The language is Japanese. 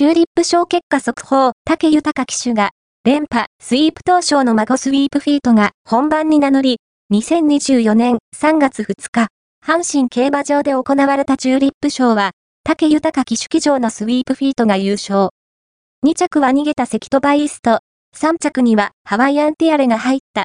チューリップ賞結果速報、竹豊騎手が、連覇、スイープ当証の孫スイープフィートが本番に名乗り、2024年3月2日、阪神競馬場で行われたチューリップ賞は、竹豊騎手騎乗のスイープフィートが優勝。2着は逃げた関戸バイスト、3着にはハワイアンティアレが入った